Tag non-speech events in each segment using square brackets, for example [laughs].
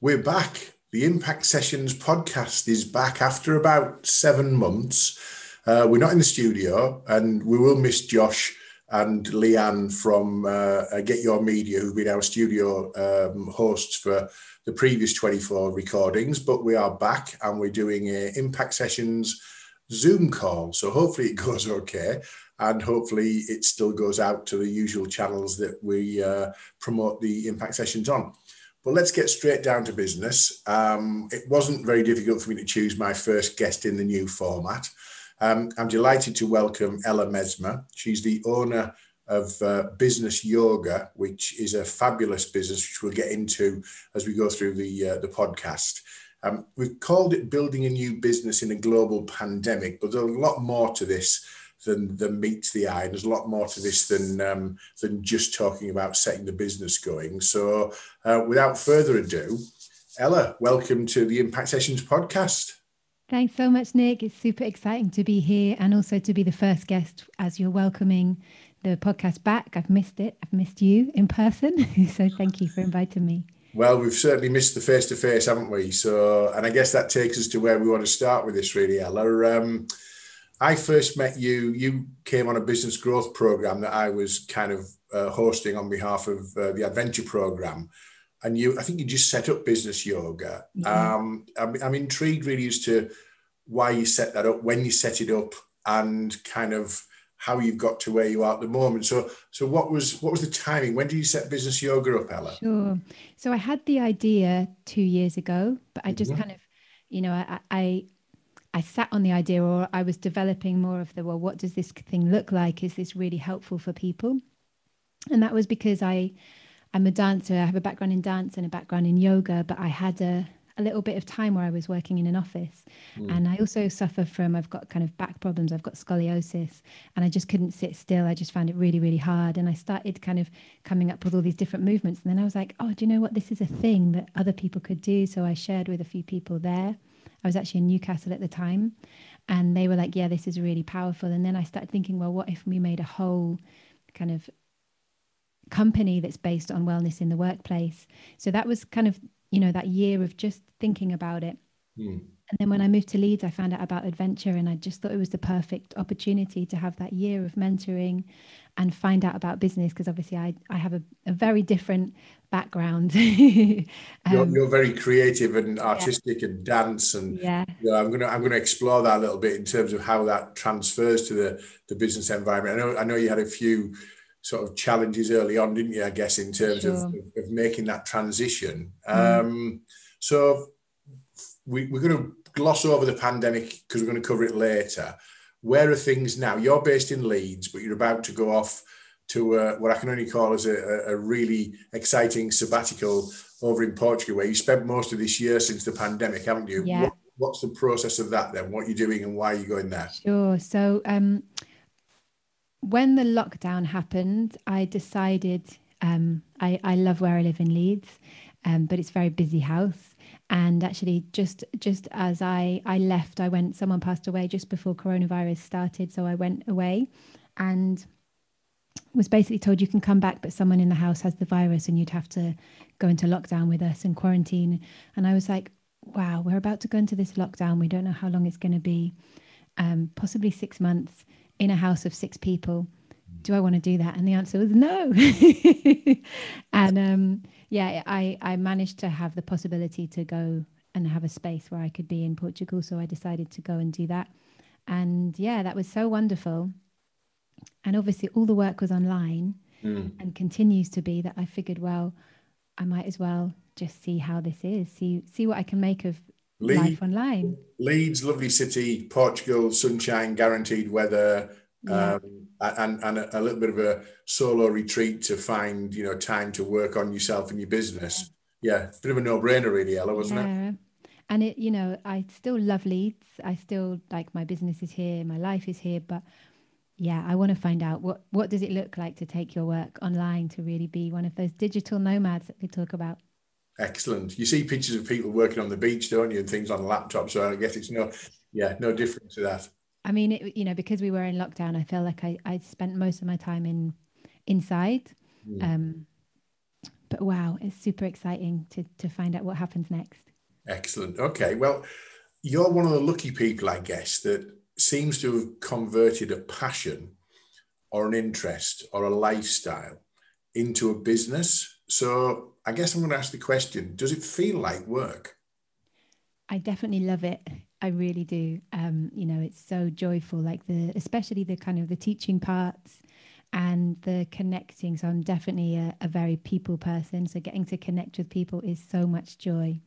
We're back. The Impact Sessions podcast is back after about seven months. Uh, we're not in the studio, and we will miss Josh and Leanne from uh, uh Get Your Media, who've been our studio um, hosts for the previous 24 recordings. But we are back and we're doing a Impact Sessions Zoom call. So hopefully it [laughs] goes okay. And hopefully it still goes out to the usual channels that we uh, promote the Impact Sessions on. But let's get straight down to business. Um, it wasn't very difficult for me to choose my first guest in the new format. Um, I'm delighted to welcome Ella Mesma. She's the owner of uh, Business Yoga, which is a fabulous business, which we'll get into as we go through the uh, the podcast. Um, we've called it building a new business in a global pandemic, but there's a lot more to this than, than meets the eye. And there's a lot more to this than um, than just talking about setting the business going. So, uh, without further ado, Ella, welcome to the Impact Sessions podcast. Thanks so much, Nick. It's super exciting to be here and also to be the first guest as you're welcoming the podcast back. I've missed it. I've missed you in person. [laughs] so thank you for inviting me. Well, we've certainly missed the face to face, haven't we? So, and I guess that takes us to where we want to start with this, really, Ella. Um, I first met you, you came on a business growth program that I was kind of uh, hosting on behalf of uh, the Adventure program. And you, I think you just set up business yoga. Mm-hmm. Um, I'm, I'm intrigued really as to why you set that up, when you set it up, and kind of how you've got to where you are at the moment. So, so what was what was the timing? When did you set business yoga up, Ella? Sure. So I had the idea two years ago, but I just mm-hmm. kind of, you know, I, I I sat on the idea or I was developing more of the, well, what does this thing look like? Is this really helpful for people? And that was because I, I'm a dancer. I have a background in dance and a background in yoga, but I had a, a little bit of time where I was working in an office. Mm. And I also suffer from, I've got kind of back problems, I've got scoliosis, and I just couldn't sit still. I just found it really, really hard. And I started kind of coming up with all these different movements. And then I was like, oh, do you know what? This is a thing that other people could do. So I shared with a few people there. I was actually in Newcastle at the time, and they were like, "Yeah, this is really powerful." And then I started thinking, well, what if we made a whole kind of company that's based on wellness in the workplace? So that was kind of you know that year of just thinking about it. Mm. And then when I moved to Leeds, I found out about adventure, and I just thought it was the perfect opportunity to have that year of mentoring and find out about business because obviously I, I have a, a very different background. [laughs] um, you're, you're, very creative and artistic yeah. and dance, and yeah, you know, I'm gonna I'm gonna explore that a little bit in terms of how that transfers to the the business environment. I know I know you had a few sort of challenges early on, didn't you? I guess in terms sure. of, of making that transition. Mm. Um, so we, we're going to gloss over the pandemic because we're going to cover it later. Where are things now? You're based in Leeds, but you're about to go off to uh, what I can only call as a, a, really exciting sabbatical over in Portugal, where you spent most of this year since the pandemic, haven't you? Yeah. What, what's the process of that then? What are you doing and why are you going there? Sure. So, um, when the lockdown happened, I decided um, I, I love where I live in Leeds, um, but it's very busy house and actually just just as i i left i went someone passed away just before coronavirus started so i went away and was basically told you can come back but someone in the house has the virus and you'd have to go into lockdown with us and quarantine. And i was like wow we're about to go into this lockdown. We don't know how long it's going to be. Um, possibly six months in a house of six people. Do i want to do that? And the answer was no. [laughs] And um, yeah, I, I managed to have the possibility to go and have a space where I could be in Portugal. So I decided to go and do that. And yeah, that was so wonderful. And obviously, all the work was online mm. and continues to be that I figured, well, I might as well just see how this is, see see what I can make of life online. Leeds, lovely city, Portugal, sunshine, guaranteed weather. Yeah. Um, and, and a, a, little bit of a solo retreat to find you know time to work on yourself and your business yeah, yeah bit of a no-brainer really ella wasn't yeah. it and it you know i still love leeds i still like my business is here my life is here but yeah i want to find out what what does it look like to take your work online to really be one of those digital nomads that we talk about excellent you see pictures of people working on the beach don't you and things on a laptop. so i guess it's no yeah no different to that I mean, it, you know, because we were in lockdown, I feel like I, I spent most of my time in inside. Mm. Um, but wow, it's super exciting to to find out what happens next. Excellent. Okay. Well, you're one of the lucky people, I guess, that seems to have converted a passion or an interest or a lifestyle into a business. So I guess I'm going to ask the question Does it feel like work? I definitely love it. I really do. Um, you know, it's so joyful, like the, especially the kind of the teaching parts and the connecting. So I'm definitely a, a very people person. So getting to connect with people is so much joy.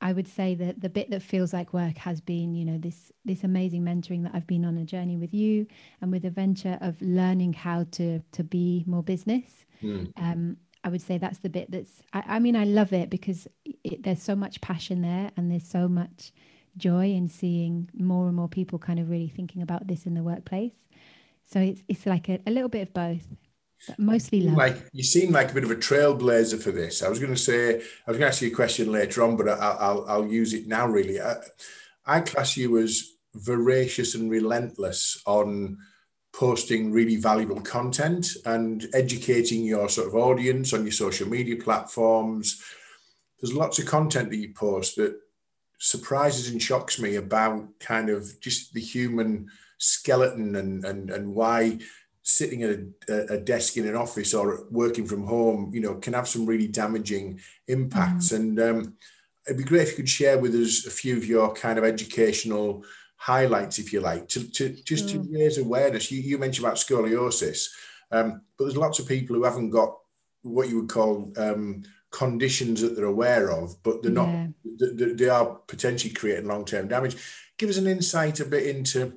I would say that the bit that feels like work has been, you know, this this amazing mentoring that I've been on a journey with you and with a venture of learning how to to be more business. Mm. Um, I would say that's the bit that's. I, I mean, I love it because it, there's so much passion there, and there's so much joy in seeing more and more people kind of really thinking about this in the workplace. So it's it's like a, a little bit of both mostly love. Like you seem like a bit of a trailblazer for this. I was going to say I was going to ask you a question later on, but I'll I'll, I'll use it now. Really, I, I class you as voracious and relentless on posting really valuable content and educating your sort of audience on your social media platforms. There's lots of content that you post that surprises and shocks me about kind of just the human skeleton and and and why sitting at a, a, desk in an office or working from home, you know, can have some really damaging impacts. Mm. And um, it'd be great if you could share with us a few of your kind of educational highlights, if you like, to, to just mm. to raise awareness. You, you mentioned about scoliosis, um, but there's lots of people who haven't got what you would call um, conditions that they're aware of, but they're yeah. not. They, they are potentially creating long-term damage. Give us an insight a bit into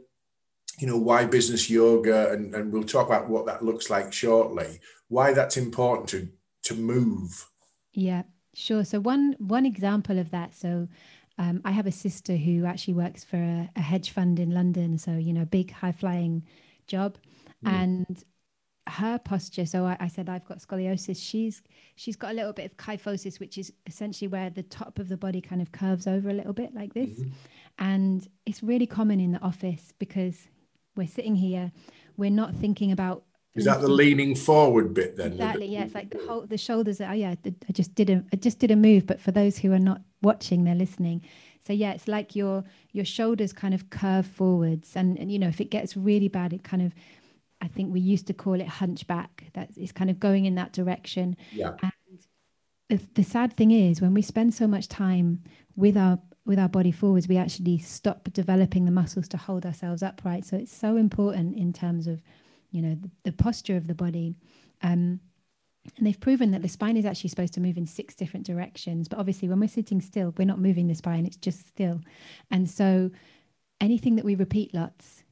you know why business yoga and, and we'll talk about what that looks like shortly why that's important to to move yeah sure so one one example of that so um, i have a sister who actually works for a, a hedge fund in london so you know big high flying job mm. and her posture so I, I, said i've got scoliosis she's she's got a little bit of kyphosis which is essentially where the top of the body kind of curves over a little bit like this mm-hmm. and it's really common in the office because we're sitting here we're not thinking about is that the leaning forward bit then? Exactly yeah it's like the whole the shoulders are, oh yeah i just did a i just did a move but for those who are not watching they're listening. So yeah it's like your your shoulders kind of curve forwards and, and you know if it gets really bad it kind of i think we used to call it hunchback. That is kind of going in that direction. Yeah. And the, the sad thing is when we spend so much time with our with our body forwards, we actually stop developing the muscles to hold ourselves upright. So it's so important in terms of, you know, the, the posture of the body. Um, and they've proven that the spine is actually supposed to move in six different directions. But obviously, when we're sitting still, we're not moving the spine, it's just still. And so anything that we repeat lots,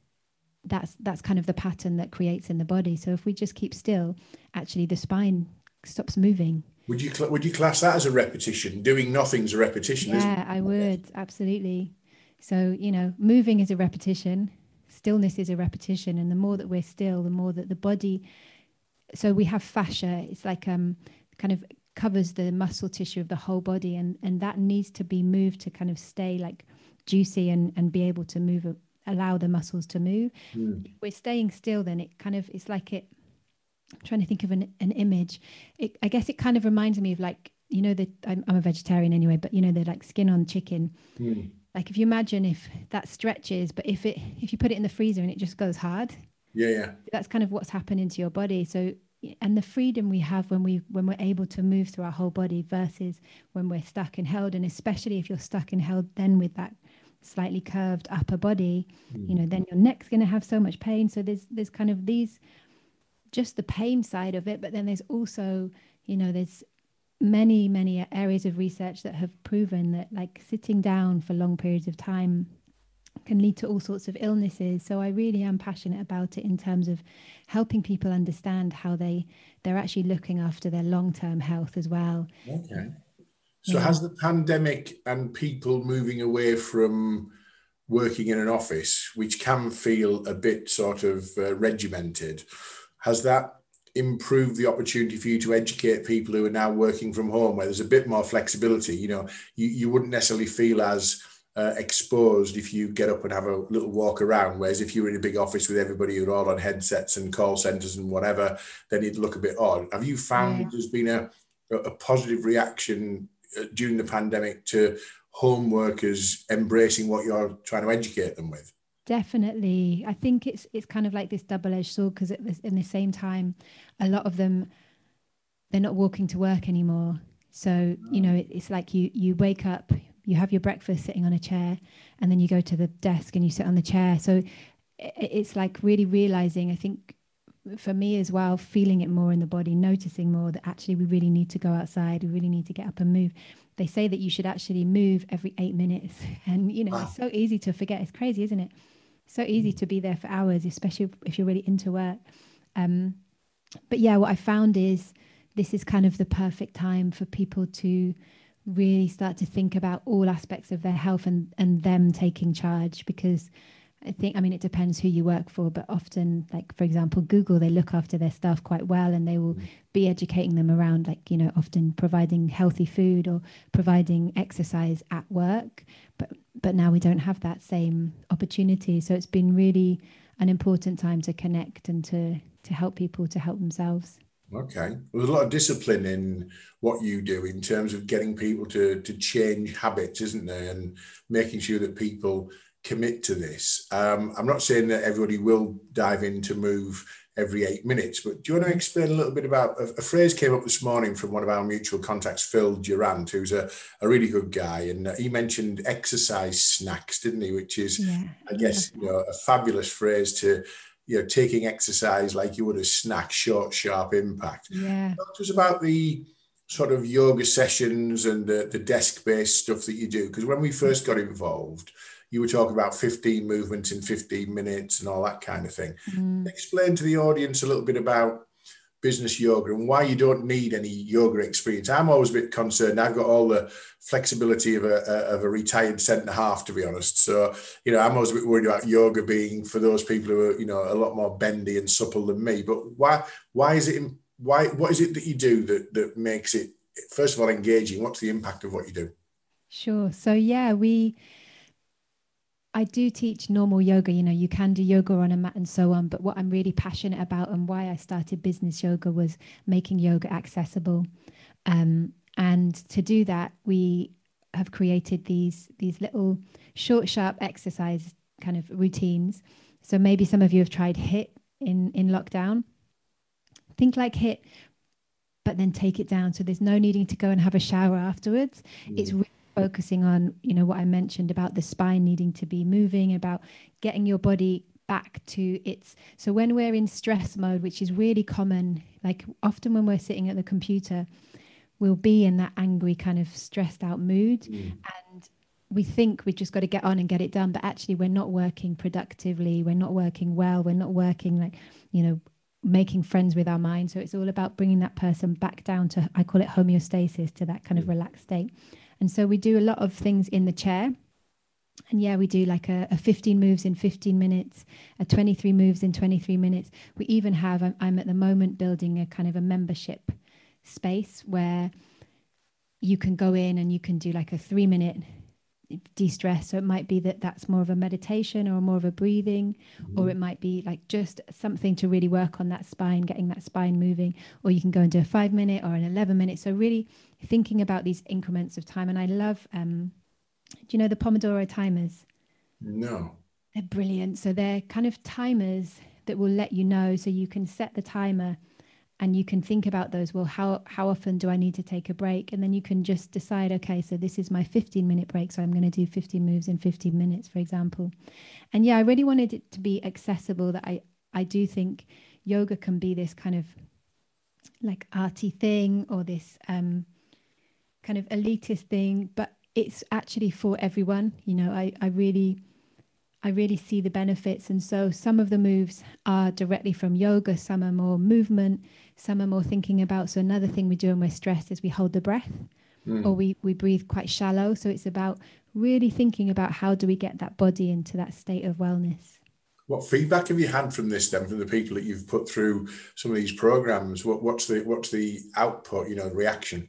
that's that's kind of the pattern that creates in the body. So if we just keep still, actually the spine stops moving would you would you class that as a repetition? Doing nothing's a repetition. Yeah, I would absolutely. So you know, moving is a repetition. Stillness is a repetition, and the more that we're still, the more that the body. So we have fascia. It's like um, kind of covers the muscle tissue of the whole body, and and that needs to be moved to kind of stay like juicy and and be able to move allow the muscles to move. Mm. we're staying still, then it kind of it's like it I'm trying to think of an, an image. It, I guess it kind of reminds me of like, you know, that I'm, I'm, a vegetarian anyway, but you know, the like skin on chicken. Mm. Like if you imagine if that stretches, but if it, if you put it in the freezer and it just goes hard. Yeah. Yeah. That's kind of what's happening to your body. So, and the freedom we have when we, when we're able to move through our whole body versus when we're stuck and held. And especially if you're stuck and held then with that slightly curved upper body, mm. you know, then your neck's going to have so much pain. So there's, there's kind of these, just the pain side of it, but then there's also, you know, there's many, many areas of research that have proven that like sitting down for long periods of time can lead to all sorts of illnesses. So I really am passionate about it in terms of helping people understand how they they're actually looking after their long-term health as well. Okay. So yeah. has the pandemic and people moving away from working in an office, which can feel a bit sort of uh, regimented, has that improved the opportunity for you to educate people who are now working from home where there's a bit more flexibility you know you, you wouldn't necessarily feel as uh, exposed if you get up and have a little walk around whereas if you were in a big office with everybody who're all on headsets and call centers and whatever then it'd look a bit odd have you found yeah. there's been a a, a positive reaction uh, during the pandemic to home workers embracing what you're trying to educate them with? Definitely. I think it's it's kind of like this double-edged sword because at in the same time, a lot of them they're not walking to work anymore. So, you know, it, it's like you you wake up, you have your breakfast sitting on a chair, and then you go to the desk and you sit on the chair. So it, it's like really realizing, I think for me as well, feeling it more in the body, noticing more that actually we really need to go outside, we really need to get up and move. They say that you should actually move every eight minutes. [laughs] And, you know, wow. it's so easy to forget. It's crazy, isn't it? So easy to be there for hours, especially if you're really into work. Um, but yeah, what I found is this is kind of the perfect time for people to really start to think about all aspects of their health and and them taking charge because I think, I mean, it depends who you work for, but often, like, for example, Google, they look after their staff quite well and they will mm. be educating them around, like, you know, often providing healthy food or providing exercise at work. But, but now we don't have that same opportunity. So it's been really an important time to connect and to, to help people to help themselves. Okay. There's a lot of discipline in what you do in terms of getting people to, to change habits, isn't there? And making sure that people commit to this. Um, I'm not saying that everybody will dive in to move every eight minutes, but do you want to explain a little bit about a, a phrase came up this morning from one of our mutual contacts, Phil Durant, who's a, a really good guy, and uh, he mentioned exercise snacks, didn't he? Which is, yeah, I guess, you know, a fabulous phrase to you know taking exercise like you would a snack, short, sharp impact. Yeah, talk to us about the sort of yoga sessions and the, the desk-based stuff that you do because when we first got involved you were talking about 15 movements in 15 minutes and all that kind of thing. Mm. Explain to the audience a little bit about business yoga and why you don't need any yoga experience. I'm always a bit concerned. I've got all the flexibility of a, of a retired centre half, to be honest. So, you know, I'm always a bit worried about yoga being for those people who are, you know, a lot more bendy and supple than me. But why, why is it, why, what is it that you do that, that makes it, first of all, engaging? What's the impact of what you do? Sure. So, yeah, we, I do teach normal yoga. You know, you can do yoga on a mat and so on. But what I'm really passionate about and why I started business yoga was making yoga accessible. Um, and to do that, we have created these these little short, sharp exercise kind of routines. So maybe some of you have tried HIIT in in lockdown. Think like HIIT, but then take it down. So there's no needing to go and have a shower afterwards. Mm. It's really focusing on you know what i mentioned about the spine needing to be moving about getting your body back to its so when we're in stress mode which is really common like often when we're sitting at the computer we'll be in that angry kind of stressed out mood mm. and we think we've just got to get on and get it done but actually we're not working productively we're not working well we're not working like you know making friends with our mind so it's all about bringing that person back down to i call it homeostasis to that kind of mm. relaxed state and so we do a lot of things in the chair. And yeah, we do like a, a 15 moves in 15 minutes, a 23 moves in 23 minutes. We even have, I'm, I'm at the moment building a kind of a membership space where you can go in and you can do like a three minute de-stress. So it might be that that's more of a meditation or more of a breathing mm-hmm. or it might be like just something to really work on that spine getting that spine moving. Or you can go into a five minute or an 11 minute so really thinking about these increments of time. And i love um do you know the pomodoro timers? No. They're brilliant. So they're kind of timers that will let you know. So you can set the timer and you can think about those well how how often do i need to take a break and then you can just decide okay so this is my 15 minute break so i'm going to do 15 moves in 15 minutes for example and yeah i really wanted it to be accessible that i i do think yoga can be this kind of like arty thing or this um kind of elitist thing but it's actually for everyone you know i i really I really see the benefits. And so some of the moves are directly from yoga, some are more movement, some are more thinking about. So another thing we do when we're stressed is we hold the breath mm. or we, we breathe quite shallow. So it's about really thinking about how do we get that body into that state of wellness. What feedback have you had from this then, from the people that you've put through some of these programs? What, what's the what's the output, you know, reaction?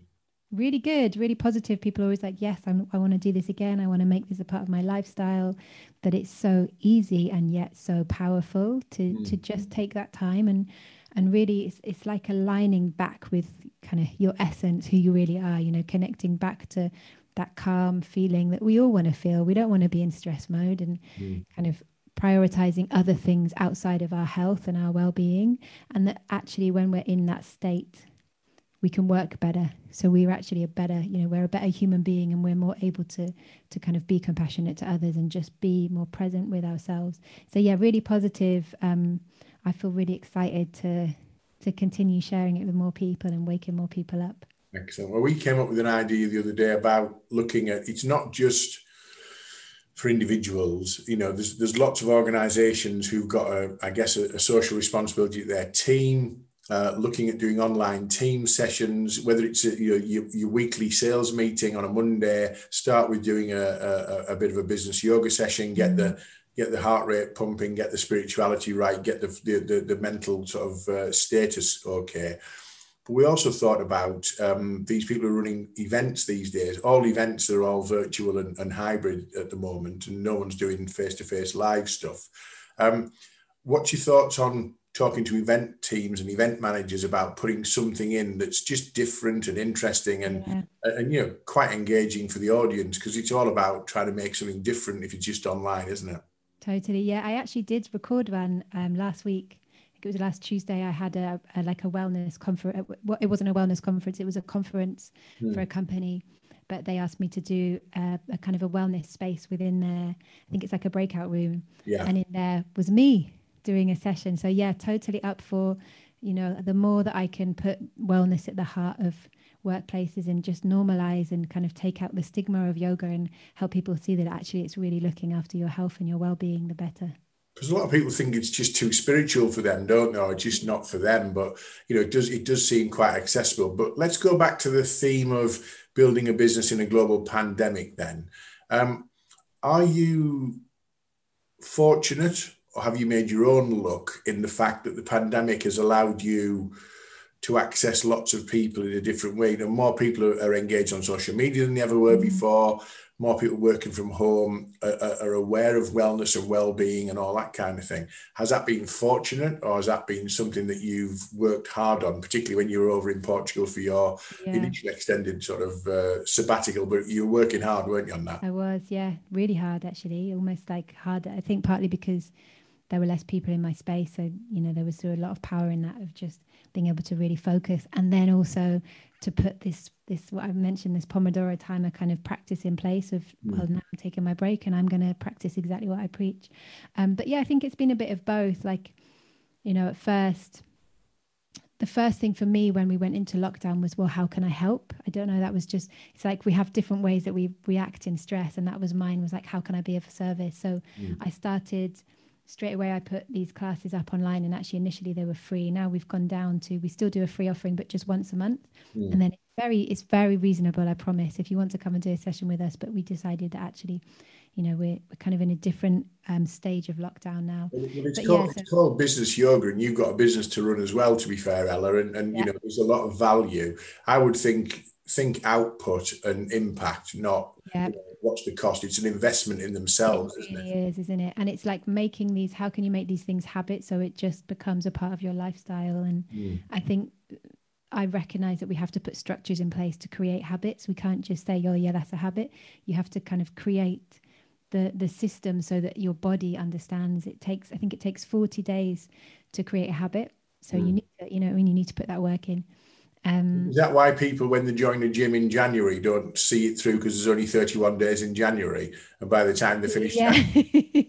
really good, really positive. People are always like, yes, I'm, I want to do this again. I want to make this a part of my lifestyle. That it's so easy and yet so powerful to mm. to just take that time and and really it's, it's like aligning back with kind of your essence, who you really are, you know, connecting back to that calm feeling that we all want to feel. We don't want to be in stress mode and mm. kind of prioritizing other things outside of our health and our well-being and that actually when we're in that state we can work better so we're actually a better you know we're a better human being and we're more able to to kind of be compassionate to others and just be more present with ourselves so yeah really positive um i feel really excited to to continue sharing it with more people and waking more people up excellent well we came up with an idea the other day about looking at it's not just for individuals. You know, there's there's lots of organisations who've got a, I guess, a, a social responsibility to their team. Uh, looking at doing online team sessions, whether it's a, your, your, your, weekly sales meeting on a Monday, start with doing a, a, a, bit of a business yoga session, get the get the heart rate pumping, get the spirituality right, get the the, the, the mental sort of uh, status okay. But we also thought about um, these people are running events these days. All events are all virtual and, and hybrid at the moment, and no one's doing face to face live stuff. Um, what's your thoughts on talking to event teams and event managers about putting something in that's just different and interesting and yeah. and you know quite engaging for the audience because it's all about trying to make something different if it's just online isn't it totally yeah i actually did record one um, last week it was last Tuesday. I had a, a like a wellness conference. It wasn't a wellness conference. It was a conference mm. for a company, but they asked me to do a, a, kind of a wellness space within there. I think it's like a breakout room. Yeah. And in there was me doing a session. So yeah, totally up for, you know, the more that I can put wellness at the heart of workplaces and just normalize and kind of take out the stigma of yoga and help people see that actually it's really looking after your health and your well-being the better because a lot of people think it's just too spiritual for them, don't they? Or just not for them. But you know, it does it does seem quite accessible. But let's go back to the theme of building a business in a global pandemic. Then, um, are you fortunate, or have you made your own luck in the fact that the pandemic has allowed you? To access lots of people in a different way. You know, more people are, are engaged on social media than they ever were mm-hmm. before more people working from home are, are, aware of wellness and well-being and all that kind of thing. Has that been fortunate, or has that been something that you've worked hard on, particularly when you were over in Portugal for your yeah. initial extended sort of uh, sabbatical? But you were working hard, weren't you, on that? I was, yeah, really hard actually, almost like hard. I think partly because there were less people in my space, so you know there was a lot of power in that of just being able to really focus, and then also to put this this what I've mentioned this Pomodoro timer kind of practice in place of mm. well now I'm taking my break and I'm going to practice exactly what I preach. Um, but yeah, I think it's been a bit of both. Like, you know, at first, the first thing for me when we went into lockdown was, well, how can I help? I don't know. That was just it's like we have different ways that we react in stress, and that was mine. Was like, how can I be of service? So mm. I started straight away I put these classes up online and actually initially they were free. Now we've gone down to we still do a free offering but just once a month. Mm. And then it's very it's very reasonable, I promise, if you want to come and do a session with us. But we decided that actually, you know, we're we're kind of in a different um, stage of lockdown now. Well, it's, called, yeah, so, it's called business yoga and you've got a business to run as well, to be fair, Ella. And and yeah. you know, there's a lot of value. I would think think output and impact, not yeah. you know, what's the cost. It's an investment in themselves, it isn't it? Is, isn't it? And it's like making these. How can you make these things habits so it just becomes a part of your lifestyle? And mm. I think I recognize that we have to put structures in place to create habits. We can't just say, "Oh, yeah, that's a habit." You have to kind of create the the system so that your body understands. It takes. I think it takes forty days to create a habit. So mm. you need to, you know, I mean, you need to put that work in. Um, Is that why people, when they join the gym in January, don't see it through because there's only 31 days in January, and by the time they finish, yeah. [laughs]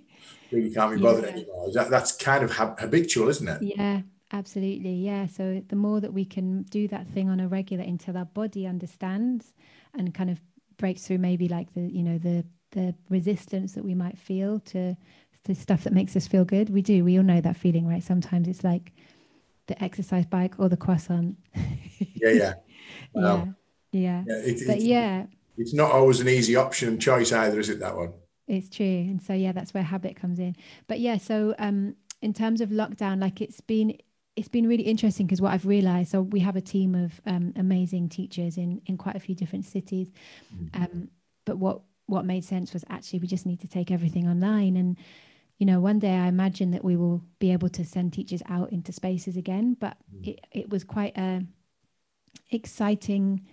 really can't be bothered yeah. anymore. That, that's kind of habitual, isn't it? Yeah, absolutely. Yeah. So the more that we can do that thing on a regular until our body understands and kind of breaks through, maybe like the you know the the resistance that we might feel to the stuff that makes us feel good. We do. We all know that feeling, right? Sometimes it's like the exercise bike or the croissant. yeah, yeah. [laughs] Wow. Yeah. Yeah. it, but yeah. It's not always an easy option and choice either, is it, that one? It's true. And so yeah, that's where habit comes in. But yeah, so um in terms of lockdown, like it's been it's been really interesting because what I've realized, so we have a team of um, amazing teachers in in quite a few different cities. Mm-hmm. Um, but what what made sense was actually we just need to take everything online and you know, one day I imagine that we will be able to send teachers out into spaces again, but mm. it, it was quite a exciting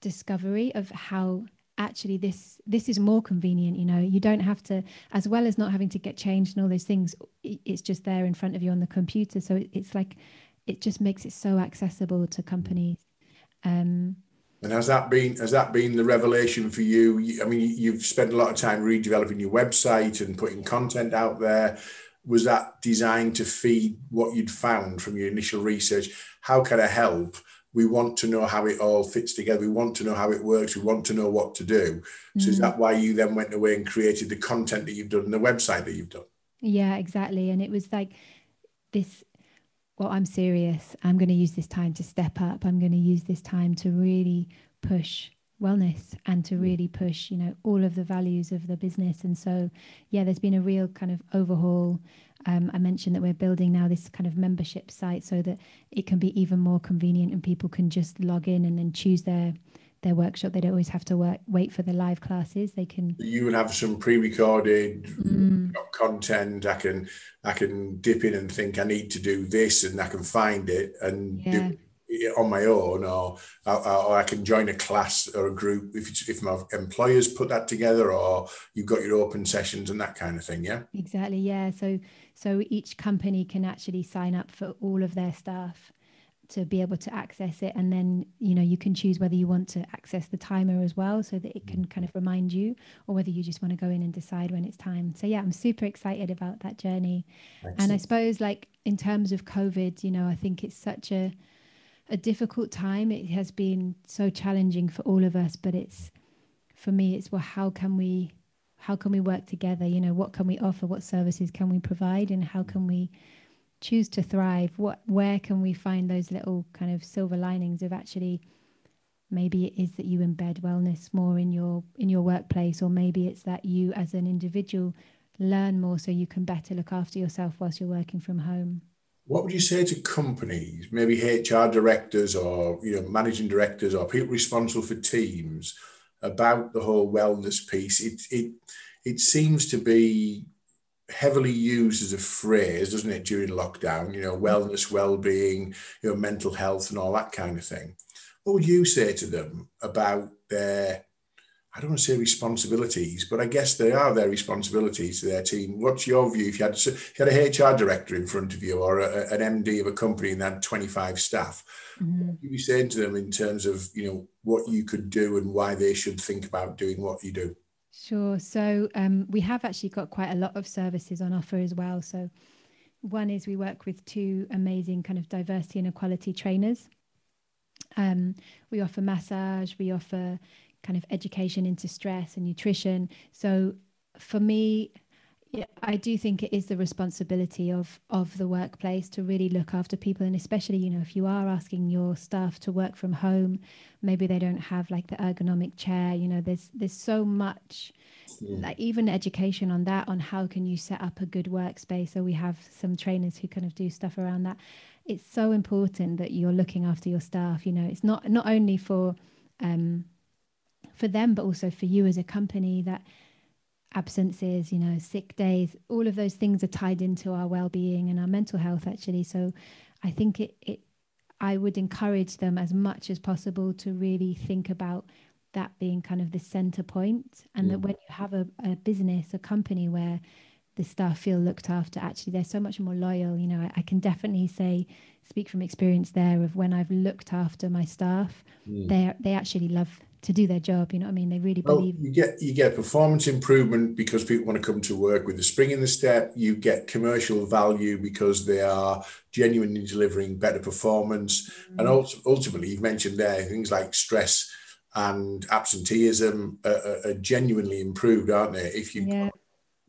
discovery of how actually this this is more convenient you know. You don't have to as well as not having to get changed and all those things it's just there in front of you on the computer. So it's like it just makes it so accessible to companies. Um, and has that been has that been the revelation for you i mean you've spent a lot of time redeveloping your website and putting content out there was that designed to feed what you'd found from your initial research how can i help we want to know how it all fits together. We want to know how it works. We want to know what to do. So mm. is that why you then went away and created the content that you've done and the website that you've done? Yeah, exactly. And it was like this well, I'm serious. I'm going to use this time to step up. I'm going to use this time to really push wellness and to mm. really push, you know, all of the values of the business. And so, yeah, there's been a real kind of overhaul um, I mentioned that we're building now this kind of membership site so that it can be even more convenient and people can just log in and then choose their their workshop. They don't always have to work, wait for the live classes. They can. You would have some pre-recorded mm. content. I can I can dip in and think I need to do this, and I can find it and yeah. do it on my own, or, or I can join a class or a group if if my employers put that together, or you've got your open sessions and that kind of thing. Yeah. Exactly. Yeah. So so each company can actually sign up for all of their staff to be able to access it, and then you know you can choose whether you want to access the timer as well, so that it can mm. kind of remind you, or whether you just want to go in and decide when it's time. So yeah, I'm super excited about that journey, Excellent. and I suppose like in terms of COVID, you know, I think it's such a a difficult time. It has been so challenging for all of us, but it's for me, it's well, how can we how can we work together? You know, what can we offer? What services can we provide? And how can we choose to thrive? What where can we find those little kind of silver linings of actually maybe it is that you embed wellness more in your in your workplace, or maybe it's that you as an individual learn more so you can better look after yourself whilst you're working from home what would you say to companies, maybe HR directors or you know managing directors or people responsible for teams about the whole wellness piece? It it it seems to be heavily used as a phrase, doesn't it, during lockdown? You know, wellness, well-being, you know, mental health, and all that kind of thing. What would you say to them about their I don't want to say responsibilities, but I guess they are their responsibilities to their team. What's your view? If you had, if you had a HR director in front of you or a, an MD of a company and had 25 staff, mm-hmm. what would you be saying to them in terms of, you know, what you could do and why they should think about doing what you do? Sure. So um, we have actually got quite a lot of services on offer as well. So one is we work with two amazing kind of diversity and equality trainers. Um, we offer massage, we offer kind of education into stress and nutrition. So for me, I do think it is the responsibility of of the workplace to really look after people, and especially you know if you are asking your staff to work from home, maybe they don't have like the ergonomic chair. You know, there's there's so much, yeah. like even education on that on how can you set up a good workspace. So we have some trainers who kind of do stuff around that. It's so important that you're looking after your staff. You know, it's not not only for um, for them, but also for you as a company that absences, you know, sick days, all of those things are tied into our well-being and our mental health actually. So I think it, it I would encourage them as much as possible to really think about that being kind of the center point and yeah. that when you have a, a business, a company where the staff feel looked after, actually they're so much more loyal. You know, I, I can definitely say, speak from experience there of when I've looked after my staff, mm. they they actually love to do their job. You know what I mean? They really well, believe. You get you get performance improvement because people want to come to work with the spring in the step. You get commercial value because they are genuinely delivering better performance, mm. and ultimately, you've mentioned there things like stress and absenteeism are, are genuinely improved, aren't they? If you yeah.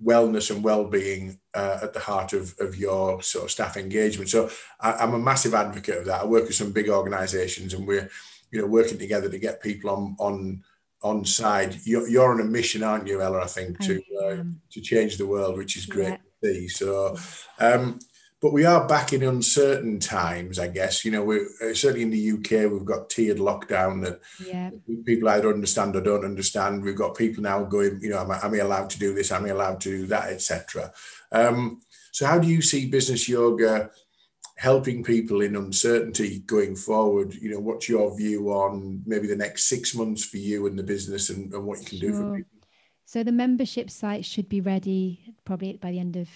wellness and well-being uh, at the heart of, of your sort of staff engagement. So I, I'm a massive advocate of that. I work with some big organisations, and we're you know, working together to get people on on on side. You're, you're on a mission, aren't you, Ella? I think to uh, to change the world, which is great yeah. to see. So, um, but we are back in uncertain times, I guess. You know, we're uh, certainly in the UK. We've got tiered lockdown that yeah. people either understand or don't understand. We've got people now going, you know, am I, am I allowed to do this? Am I allowed to do that, etc. Um, so, how do you see business yoga? Helping people in uncertainty going forward. You know, what's your view on maybe the next six months for you and the business and, and what you can sure. do for people? So the membership site should be ready probably by the end of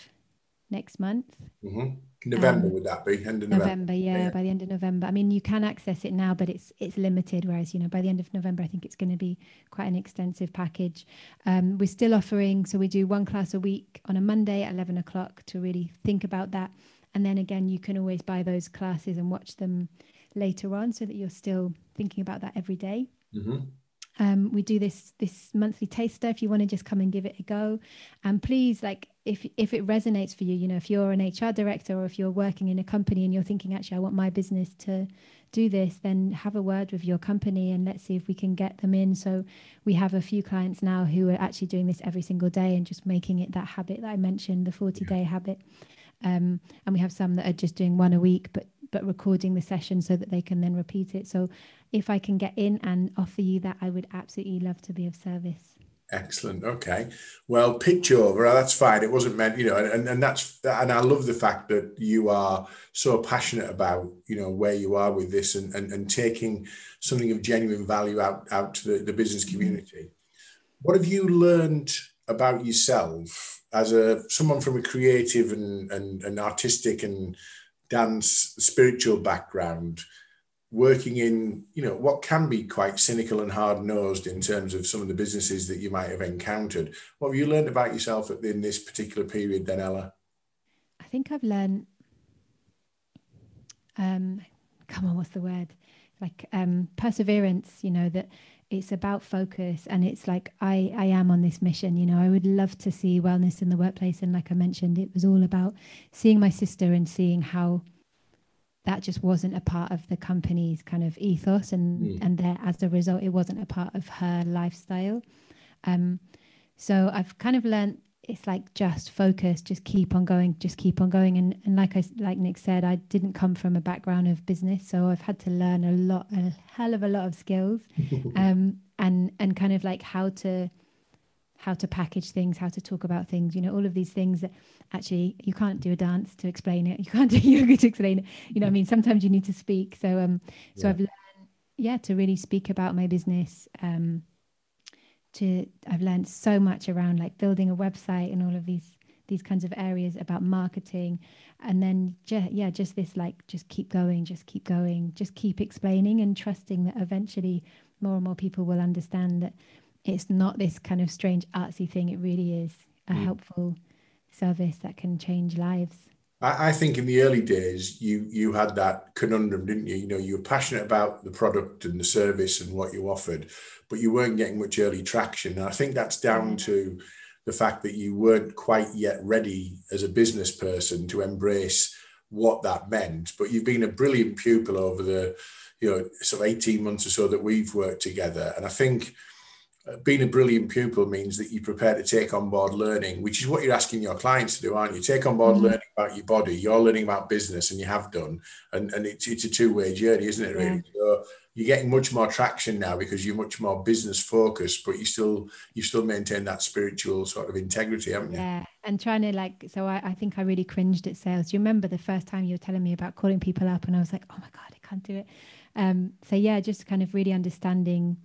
next month. Mm-hmm. November um, would that be? End of November. November yeah, yeah, by the end of November. I mean, you can access it now, but it's it's limited. Whereas you know, by the end of November, I think it's going to be quite an extensive package. Um, we're still offering, so we do one class a week on a Monday at eleven o'clock to really think about that, and then again, you can always buy those classes and watch them later on, so that you're still thinking about that every day. Mm-hmm. Um, we do this this monthly taster. If you want to just come and give it a go. And please like if if it resonates for you you know if you're an hr director or if you're working in a company and you're thinking actually i want my business to do this then have a word with your company and let's see if we can get them in. So we have a few clients now who are actually doing this every single day and just making it that habit that i mentioned the 40 day habit um, and we have some that are just doing one a week but but recording the session so that they can then repeat it so if I can get in and offer you that, I would absolutely love to be of service. Excellent. Okay. Well, pitch over. That's fine. It wasn't meant, you know, and, and that's, and I love the fact that you are so passionate about, you know, where you are with this and, and, and taking something of genuine value out, out to the, the business mm-hmm. community. What have you learned about yourself as a, someone from a creative and, and, and artistic and dance spiritual background working in you know what can be quite cynical and hard nosed in terms of some of the businesses that you might have encountered. What have you learned about yourself in this particular period then ella? I think i've learned um come on what's the word? Like um perseverance you know that it's about focus and it's like i i am on this mission you know i would love to see wellness in the workplace. And like i mentioned it was all about seeing my sister and seeing how that just wasn't a part of the company's kind of ethos. And mm. and there as a result it wasn't a part of her lifestyle. Um so i've kind of learned it's like just focus just keep on going just keep on going and and like i like nick said i didn't come from a background of business so i've had to learn a lot a hell of a lot of skills [laughs] um and and kind of like how to how to package things, how to talk about things, you know, all of these things that actually you can't do a dance to explain it. You can't do [laughs] yoga to explain it. You know, I mean, sometimes you need to speak. So, um, so yeah. I've learned, yeah, to really speak about my business. Um, to I've learned so much around like building a website and all of these these kinds of areas about marketing and then ju- yeah just this like just keep going just keep going just keep explaining and trusting that eventually more and more people will understand that it's not this kind of strange artsy thing. It really is a mm. helpful service that can change lives. I, I think in the early days, you you had that conundrum, didn't you? You know, you were passionate about the product and the service and what you offered, but you weren't getting much early traction. And I think that's down mm. to the fact that you weren't quite yet ready as a business person to embrace what that meant. But you've been a brilliant pupil over the, you know, sort of 18 months or so that we've worked together. And I think being a brilliant pupil means that you're prepared to take on board learning, which is what you're asking your clients to do, aren't you? Take on board mm-hmm. learning about your body. You're learning about business, and you have done, and and it's it's a two way journey, isn't it? Really. Yeah. So you're getting much more traction now because you're much more business focused, but you still you still maintain that spiritual sort of integrity, haven't you? Yeah, and trying to like. So I, I think I really cringed at sales. Do you remember the first time you were telling me about calling people up, and I was like, oh my god, I can't do it. Um, so yeah, just kind of really understanding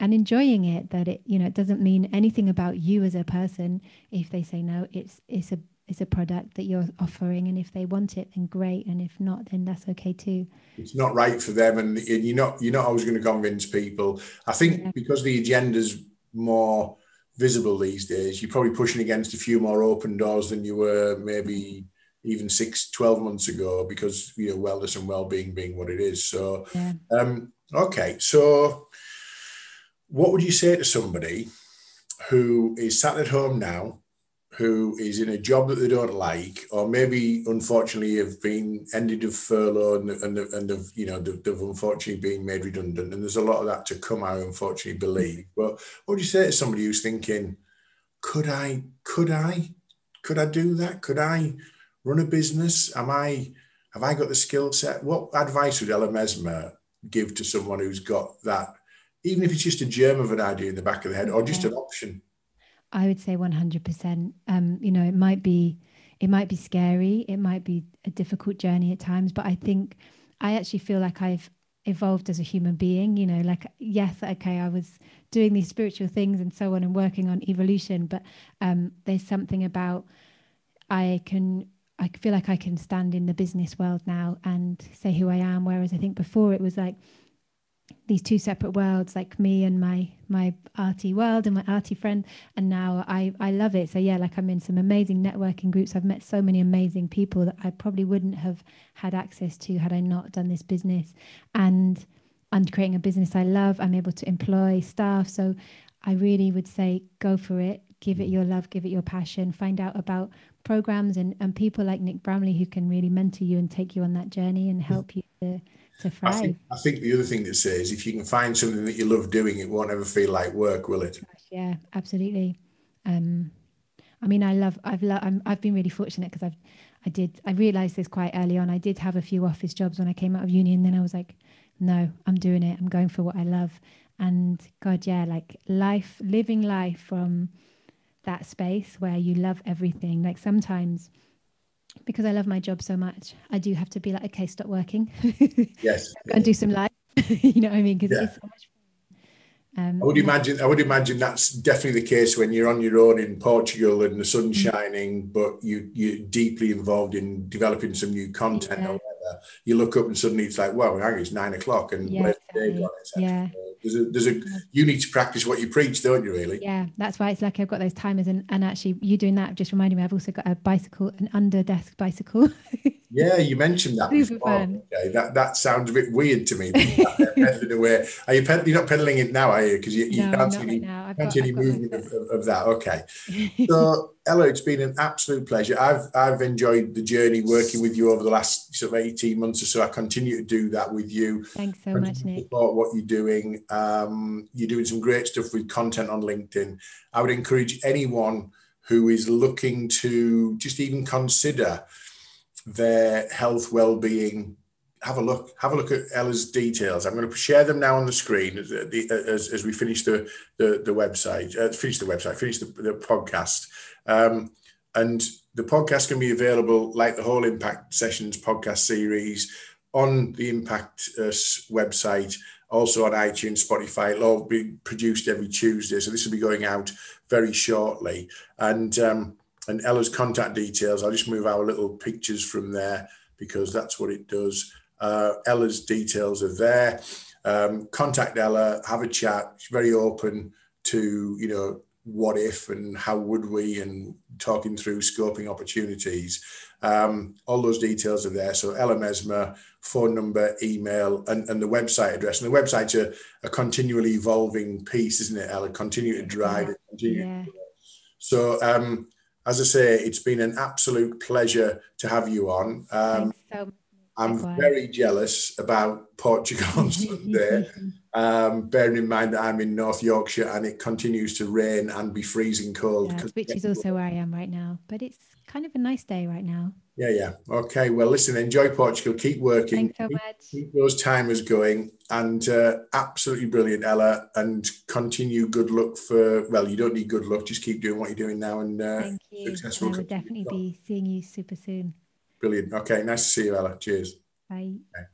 and enjoying it that it you know it doesn't mean anything about you as a person if they say no it's it's a it's a product that you're offering and if they want it then great and if not then that's okay too it's not right for them and you're not you're not always going to convince people i think yeah. because the agenda's more visible these days you're probably pushing against a few more open doors than you were maybe even six 12 months ago because you know wellness and well-being being what it is so yeah. um okay so what would you say to somebody who is sat at home now, who is in a job that they don't like, or maybe unfortunately have been ended of furlough and and, and have you know they've, they've unfortunately been made redundant, and there's a lot of that to come. I unfortunately believe. But what would you say to somebody who's thinking, could I, could I, could I do that? Could I run a business? Am I, have I got the skill set? What advice would Ella Mesma give to someone who's got that even if it's just a germ of an idea in the back of the head or just an option? I would say 100%. Um, you know, it might be it might be scary, it might be a difficult journey at times, but I think I actually feel like I've evolved as a human being. You know, like, yes, okay, I was doing these spiritual things and so on and working on evolution, but um, there's something about I can. I feel like I can stand in the business world now and say who I am. Whereas I think before it was like, these two separate worlds like me and my my arty world and my arty friend and now i i love it. So yeah like i'm in some amazing networking groups. I've met so many amazing people that i probably wouldn't have had access to had i not done this business. And i'm creating a business i love. I'm able to employ staff. So i really would say go for it. Give it your love. Give it your passion. Find out about programs and, and people like nick bramley who can really mentor you and take you on that journey and help you to. I think, I think the other thing to say is if you can find something that you love doing, it won't ever feel like work, will it? Yeah, absolutely. Um, I mean, I love, I've, lo- i have been really fortunate because I've, I did, I realized this quite early on. I did have a few office jobs when I came out of uni, and then I was like, no, I'm doing it. I'm going for what I love. And God, yeah, like life, living life from that space where you love everything. Like sometimes because I love my job so much, I do have to be like, okay, stop working. [laughs] yes. and do some life. [laughs] you know what I mean? Because yeah. it's so much um, I would imagine. I would imagine that's definitely the case when you're on your own in Portugal and the sun's mm-hmm. shining, but you you're deeply involved in developing some new content yeah. or whatever. You look up and suddenly it's like, well, it's nine o'clock and yeah, where's exactly. the day gone? Yeah. There's a, there's a, you need to practice what you preach, don't you? Really? Yeah, that's why it's like I've got those timers, and, and actually, you doing that just reminded me. I've also got a bicycle, an under desk bicycle. [laughs] yeah, you mentioned that. Super before. fun. Okay, that that sounds a bit weird to me. pedaling away. Are you ped- you're not peddling it now, are you? Because you, you no, can't see any, right can't see any movement of, of, of that. Okay, [laughs] so. Ella, it's been an absolute pleasure. I've I've enjoyed the journey working with you over the last sort of eighteen months or so. I continue to do that with you. Thanks so much, Nick. Support what you're doing. Um, you're doing some great stuff with content on LinkedIn. I would encourage anyone who is looking to just even consider their health well-being have a look have a look at ella's details i'm going to share them now on the screen as, as, as we finish the the, the website uh, finish the website finish the, the podcast um, and the podcast can be available, like the whole Impact Sessions podcast series, on the Impact uh, website, also on iTunes, Spotify. It'll all be produced every Tuesday. So this will be going out very shortly. And um, and Ella's contact details, I'll just move our little pictures from there because that's what it does. Uh, Ella's details are there. Um, contact Ella, have a chat. She's very open to, you know, what if and how would we and talking through scoping opportunities. Um, all those details are there. So Ella Mesma, phone number, email, and, and the website address. And the website's a, a continually evolving piece, isn't it, Ella? Continue to drive yeah. it. Continue yeah. So um, as I say, it's been an absolute pleasure to have you on. Um, so I'm very jealous about Portugal on [laughs] Sunday. Um, bearing in mind that I'm in North Yorkshire and it continues to rain and be freezing cold. Yeah, which is also where I am right now, but it's kind of a nice day right now. Yeah, yeah. Okay. Well, listen, enjoy Portugal. Keep working. Thanks so keep. Keep those timers going and uh, absolutely brilliant, Ella. And continue good luck for, well, you don't need good luck. Just keep doing what you're doing now and uh, Thank you. successful. I will definitely be seeing you super soon. Brilliant. Okay. Nice to see you, Ella. Cheers. Bye. Okay.